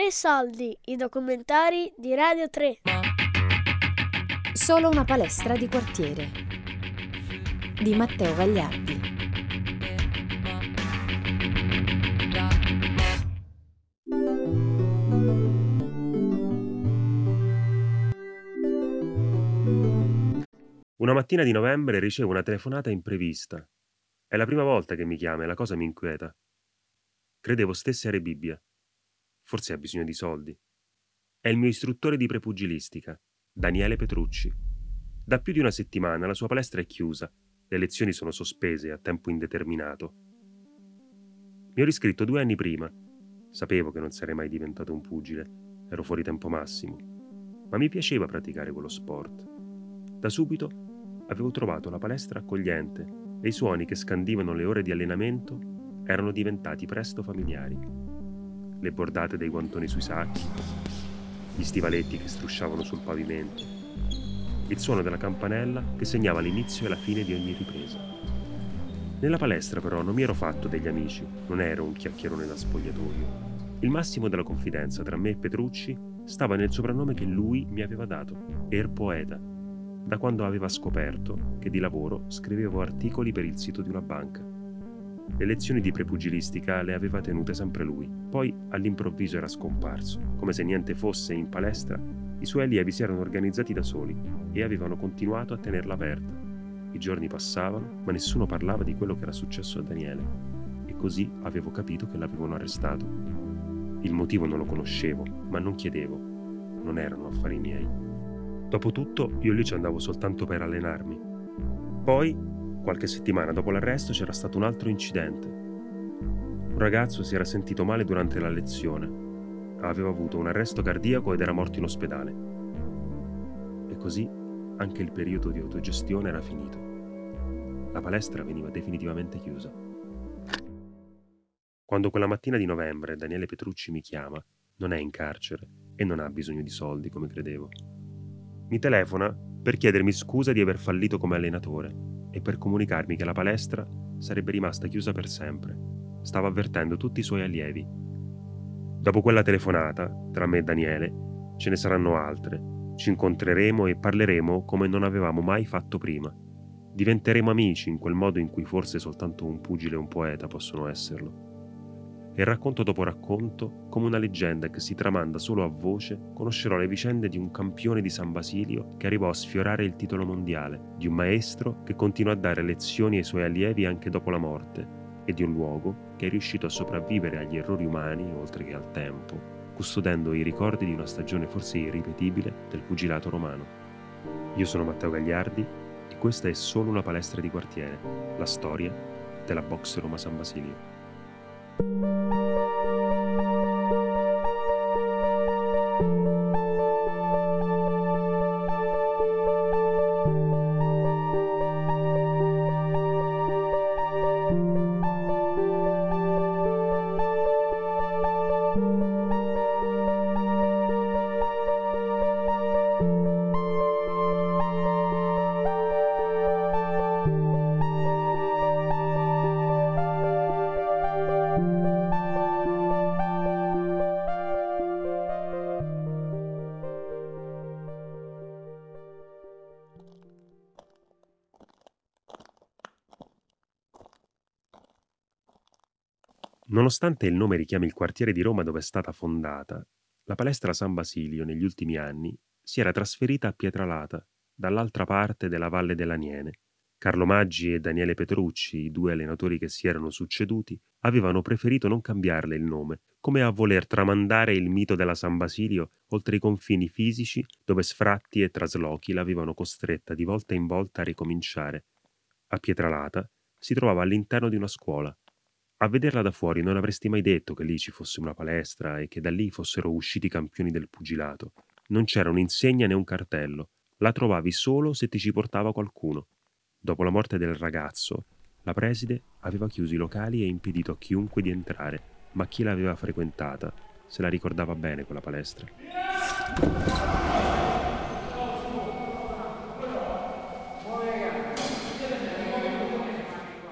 Tre soldi, i documentari di Radio 3. Solo una palestra di quartiere di Matteo Gagliardi. Una mattina di novembre ricevo una telefonata imprevista. È la prima volta che mi chiama e la cosa mi inquieta. Credevo stesse a Re Bibbia. Forse ha bisogno di soldi. È il mio istruttore di prepugilistica, Daniele Petrucci. Da più di una settimana la sua palestra è chiusa, le lezioni sono sospese a tempo indeterminato. Mi ho riscritto due anni prima. Sapevo che non sarei mai diventato un pugile, ero fuori tempo massimo, ma mi piaceva praticare quello sport. Da subito avevo trovato la palestra accogliente e i suoni che scandivano le ore di allenamento erano diventati presto familiari. Le bordate dei guantoni sui sacchi, gli stivaletti che strusciavano sul pavimento, il suono della campanella che segnava l'inizio e la fine di ogni ripresa. Nella palestra però non mi ero fatto degli amici, non ero un chiacchierone da spogliatoio. Il massimo della confidenza tra me e Petrucci stava nel soprannome che lui mi aveva dato, Er Poeta, da quando aveva scoperto che di lavoro scrivevo articoli per il sito di una banca. Le lezioni di prepugilistica le aveva tenute sempre lui, poi all'improvviso era scomparso, come se niente fosse in palestra, i suoi allievi si erano organizzati da soli e avevano continuato a tenerla aperta. I giorni passavano, ma nessuno parlava di quello che era successo a Daniele, e così avevo capito che l'avevano arrestato. Il motivo non lo conoscevo, ma non chiedevo, non erano affari miei. Dopotutto io lì ci andavo soltanto per allenarmi. Poi, qualche settimana dopo l'arresto, c'era stato un altro incidente. Un ragazzo si era sentito male durante la lezione. Aveva avuto un arresto cardiaco ed era morto in ospedale. E così anche il periodo di autogestione era finito. La palestra veniva definitivamente chiusa. Quando quella mattina di novembre Daniele Petrucci mi chiama, non è in carcere e non ha bisogno di soldi come credevo. Mi telefona per chiedermi scusa di aver fallito come allenatore e per comunicarmi che la palestra sarebbe rimasta chiusa per sempre. Stava avvertendo tutti i suoi allievi. Dopo quella telefonata, tra me e Daniele, ce ne saranno altre. Ci incontreremo e parleremo come non avevamo mai fatto prima. Diventeremo amici in quel modo in cui forse soltanto un pugile e un poeta possono esserlo e racconto dopo racconto, come una leggenda che si tramanda solo a voce, conoscerò le vicende di un campione di San Basilio che arrivò a sfiorare il titolo mondiale, di un maestro che continuò a dare lezioni ai suoi allievi anche dopo la morte, e di un luogo che è riuscito a sopravvivere agli errori umani oltre che al tempo, custodendo i ricordi di una stagione forse irripetibile del pugilato romano. Io sono Matteo Gagliardi e questa è solo una palestra di quartiere, la storia della Box Roma San Basilio. Thank you. Nonostante il nome richiami il quartiere di Roma dove è stata fondata, la palestra San Basilio negli ultimi anni si era trasferita a Pietralata, dall'altra parte della Valle dell'Aniene. Carlo Maggi e Daniele Petrucci, i due allenatori che si erano succeduti, avevano preferito non cambiarle il nome, come a voler tramandare il mito della San Basilio oltre i confini fisici dove sfratti e traslochi l'avevano costretta di volta in volta a ricominciare. A Pietralata si trovava all'interno di una scuola, a vederla da fuori non avresti mai detto che lì ci fosse una palestra e che da lì fossero usciti campioni del pugilato. Non c'era un'insegna né un cartello. La trovavi solo se ti ci portava qualcuno. Dopo la morte del ragazzo, la preside aveva chiuso i locali e impedito a chiunque di entrare, ma chi l'aveva frequentata se la ricordava bene quella palestra.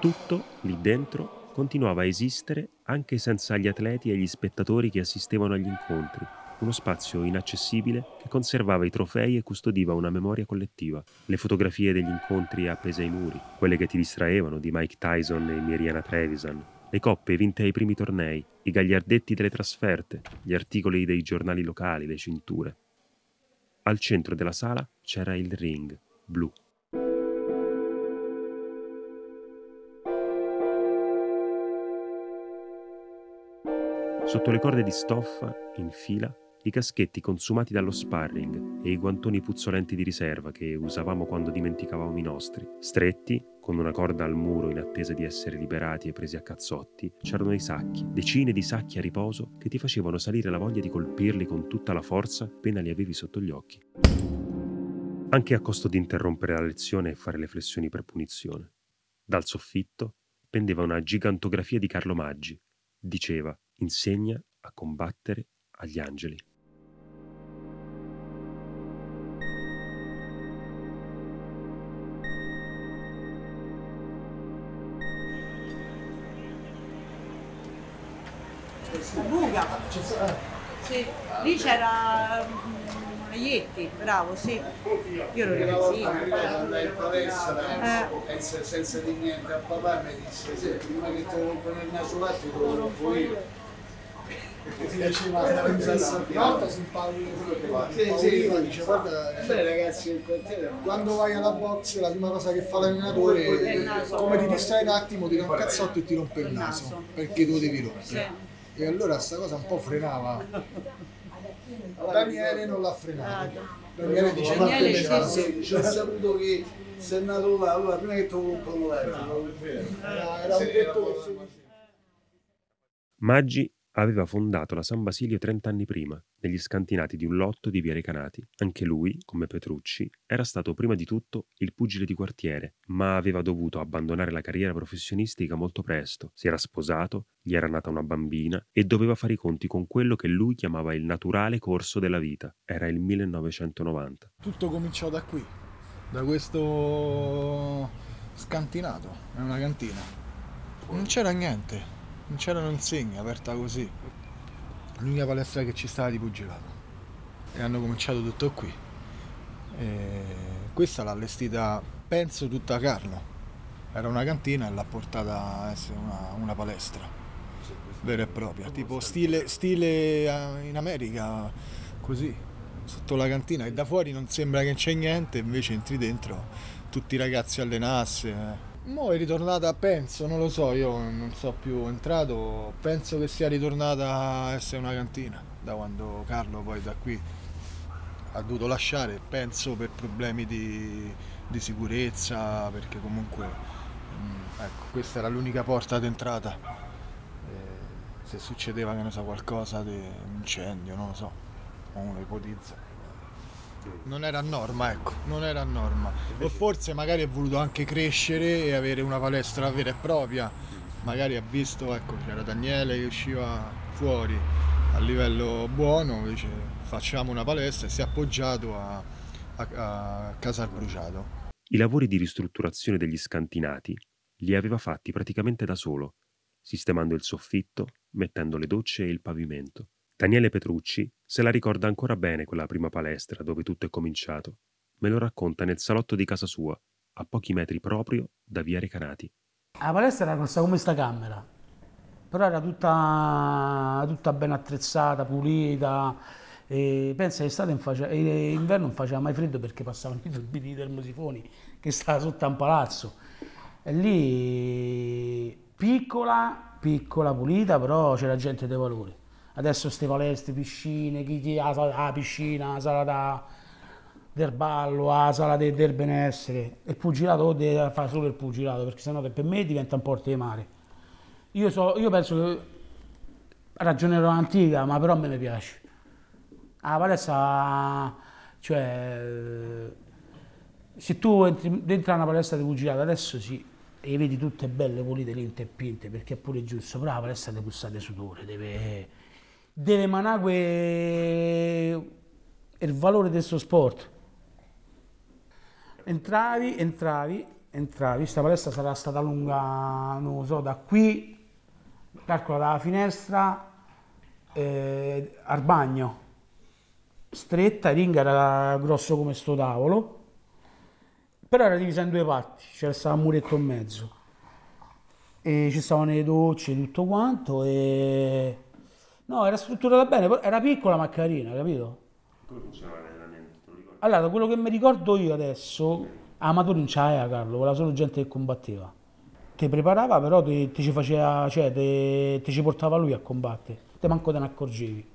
Tutto lì dentro continuava a esistere anche senza gli atleti e gli spettatori che assistevano agli incontri, uno spazio inaccessibile che conservava i trofei e custodiva una memoria collettiva. Le fotografie degli incontri appese ai muri, quelle che ti distraevano di Mike Tyson e Miriana Trevisan, le coppe vinte ai primi tornei, i gagliardetti delle trasferte, gli articoli dei giornali locali, le cinture. Al centro della sala c'era il ring blu. Sotto le corde di stoffa, in fila, i caschetti consumati dallo sparring e i guantoni puzzolenti di riserva che usavamo quando dimenticavamo i nostri. Stretti, con una corda al muro in attesa di essere liberati e presi a cazzotti, c'erano i sacchi, decine di sacchi a riposo che ti facevano salire la voglia di colpirli con tutta la forza appena li avevi sotto gli occhi. Anche a costo di interrompere la lezione e fare le flessioni per punizione. Dal soffitto pendeva una gigantografia di Carlo Maggi. Diceva: insegna a combattere agli angeli. Buca. Sì. Lì c'era mm, Ietti, bravo, sì. Io ero ragazzino. andai in palestra Eh. senza, senza dire niente a papà mi disse "Se prima che ti rompono il naso latte te lo rompo io diceva si Sì, sì, dice guarda Beh, ragazzi quartiere quando vai alla box la prima cosa che fa l'allenatore Il naso. come ti distrai un attimo ti dà un cazzotto e ti rompe il naso perché tu devi rompere. E allora sta cosa un po' frenava. Daniele non l'ha frenato. Daniele dice Ma Daniele, sì, c'è- c'è saputo che sei nato là allora prima che ti rompono latte era, era un detto che si Maggi aveva fondato la San Basilio 30 anni prima, negli scantinati di un lotto di Via Recanati. Anche lui, come Petrucci, era stato prima di tutto il pugile di quartiere, ma aveva dovuto abbandonare la carriera professionistica molto presto. Si era sposato, gli era nata una bambina e doveva fare i conti con quello che lui chiamava il naturale corso della vita. Era il 1990. tutto cominciò da qui da questo scantinato è una cantina non c'era niente c'erano insegni aperta così. L'unica palestra che ci stava di pugilato. E hanno cominciato tutto qui. E questa l'ha allestita penso tutta Carlo. Era una cantina e l'ha portata a essere una, una palestra vera e propria. Tipo stile, stile eh, in America così sotto la cantina. E da fuori non sembra che c'è niente invece entri dentro tutti i ragazzi allenarsi eh. Mo è ritornata, penso, non lo so, io non so più entrato, penso che sia ritornata a essere una cantina da quando Carlo poi da qui ha dovuto lasciare, penso per problemi di, di sicurezza, perché comunque mm, ecco, questa era l'unica porta d'entrata. Eh, se succedeva che ne so qualcosa di incendio, non lo so, uno ipotizza. Non era a norma, ecco, non era a norma. O forse magari ha voluto anche crescere e avere una palestra vera e propria. Magari ha visto, ecco, c'era Daniele che usciva fuori a livello buono, dice facciamo una palestra e si è appoggiato a, a, a Casal Bruciato. I lavori di ristrutturazione degli scantinati li aveva fatti praticamente da solo, sistemando il soffitto, mettendo le docce e il pavimento. Daniele Petrucci se la ricorda ancora bene quella prima palestra dove tutto è cominciato. Me lo racconta nel salotto di casa sua, a pochi metri proprio da via Recanati. La palestra era grossa come sta camera, però era tutta, tutta ben attrezzata, pulita. Pensa che estate e inverno non faceva mai freddo perché passavano i turbini di termosifoni che stava sotto a un palazzo. E lì piccola, piccola, pulita, però c'era gente dei valori. Adesso queste palestre, piscine, chi ti ha la piscina, la sala da, del ballo, la sala de- del benessere. Il pugilato deve fare solo il pugilato, perché sennò per me diventa un porto di mare. Io, so, io penso che ragionerò antica, ma però a me mi piace. La palestra, cioè, se tu entri dentro una palestra di pugilato adesso sì, e vedi tutte belle, pulite, linte e pinte, perché è pure giusto, però la palestra deve pulsare sudore, deve, deve emanare que- il valore del suo sport. Entravi, entravi, entravi, questa palestra sarà stata lunga, non lo so, da qui calcola dalla finestra eh, al bagno, stretta, il ring era grosso come sto tavolo, però era divisa in due parti, c'era stato un muretto in mezzo. E ci stavano le docce, tutto quanto, e... No, era strutturata bene, era piccola ma carina, capito? Come funzionava l'allenamento? Allora, quello che mi ricordo io adesso, amatori non c'aveva Carlo, quella solo gente che combatteva. Ti preparava, però ti, ti ci faceva, cioè, ti, ti ci portava lui a combattere, te manco te ne accorgevi.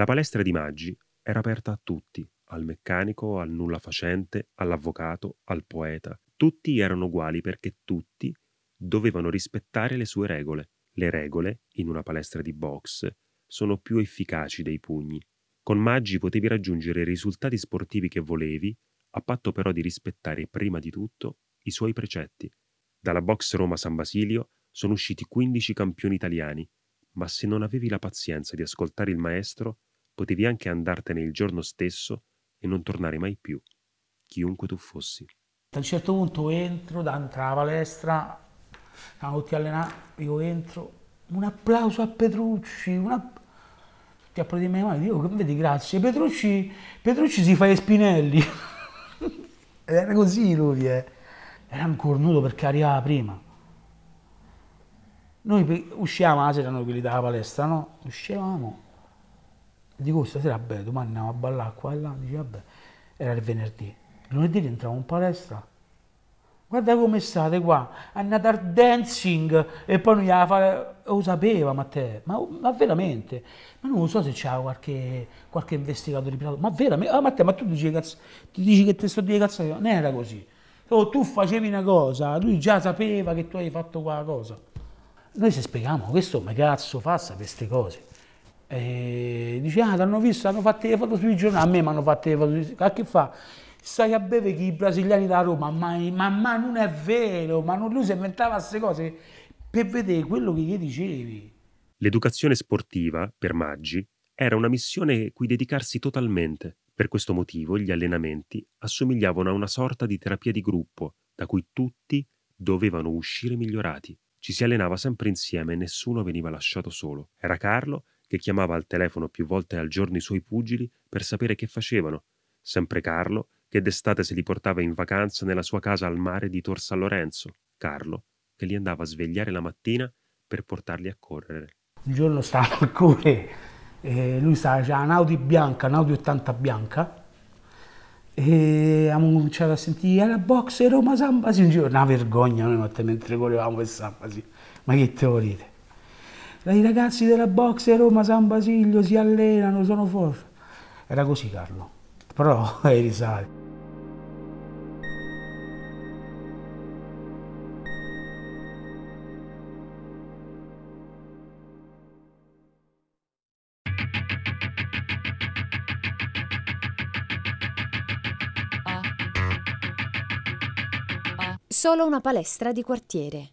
La palestra di Maggi era aperta a tutti, al meccanico, al nulla facente, all'avvocato, al poeta. Tutti erano uguali perché tutti dovevano rispettare le sue regole. Le regole, in una palestra di box, sono più efficaci dei pugni. Con Maggi potevi raggiungere i risultati sportivi che volevi, a patto però di rispettare prima di tutto i suoi precetti. Dalla box Roma San Basilio sono usciti 15 campioni italiani, ma se non avevi la pazienza di ascoltare il maestro, potevi anche andartene il giorno stesso e non tornare mai più, chiunque tu fossi. A un certo punto entro dentro la palestra, stanno tutti allenati, io entro, un applauso a Petrucci, una... ti applaudi le mani, dico, vedi, grazie, Petrucci, Petrucci si fa gli spinelli. Era così lui, eh. era un cornuto perché arrivava prima. Noi uscivamo la sera, noi quelli dalla palestra, no? Uscivamo. Dico, stasera, vabbè, domani andiamo a ballare qua e là. Dice, vabbè, era il venerdì. Lunedì rientravo in palestra. Guarda come state qua, andate al dancing e poi non gliela fa... Lo sapeva Matteo, ma, ma veramente? Ma non lo so se c'era qualche, qualche investigatore privato, ma veramente? Ah, Matteo, ma tu dici, cazz... ti dici che te sto di cazzate? Non era così. Oh, tu facevi una cosa, lui già sapeva che tu hai fatto quella cosa. Noi se spieghiamo, questo ma cazzo fa queste cose? E dice, ah, l'hanno visto, hanno fatto le foto sui giornali, a me mi hanno fatto le foto A che fa? Stai a bere che i brasiliani da Roma, ma, ma, ma non è vero, ma non, lui si inventava queste cose per vedere quello che gli dicevi. L'educazione sportiva, per Maggi, era una missione cui dedicarsi totalmente. Per questo motivo gli allenamenti assomigliavano a una sorta di terapia di gruppo, da cui tutti dovevano uscire migliorati. Ci si allenava sempre insieme e nessuno veniva lasciato solo. Era Carlo che chiamava al telefono più volte al giorno i suoi pugili per sapere che facevano. Sempre Carlo che d'estate se li portava in vacanza nella sua casa al mare di Tor San Lorenzo. Carlo che li andava a svegliare la mattina per portarli a correre. Un giorno stavo a correre, e lui stava, c'era un'Audi bianca, un'Audi 80 bianca, e abbiamo cominciato a sentire la box Roma Sambasi, un giorno, una vergogna noi mentre correvamo per Sambasi, ma che te volete? I ragazzi della box Roma San Basilio si allenano, sono forti. Era così Carlo, però hai risate. Solo una palestra di quartiere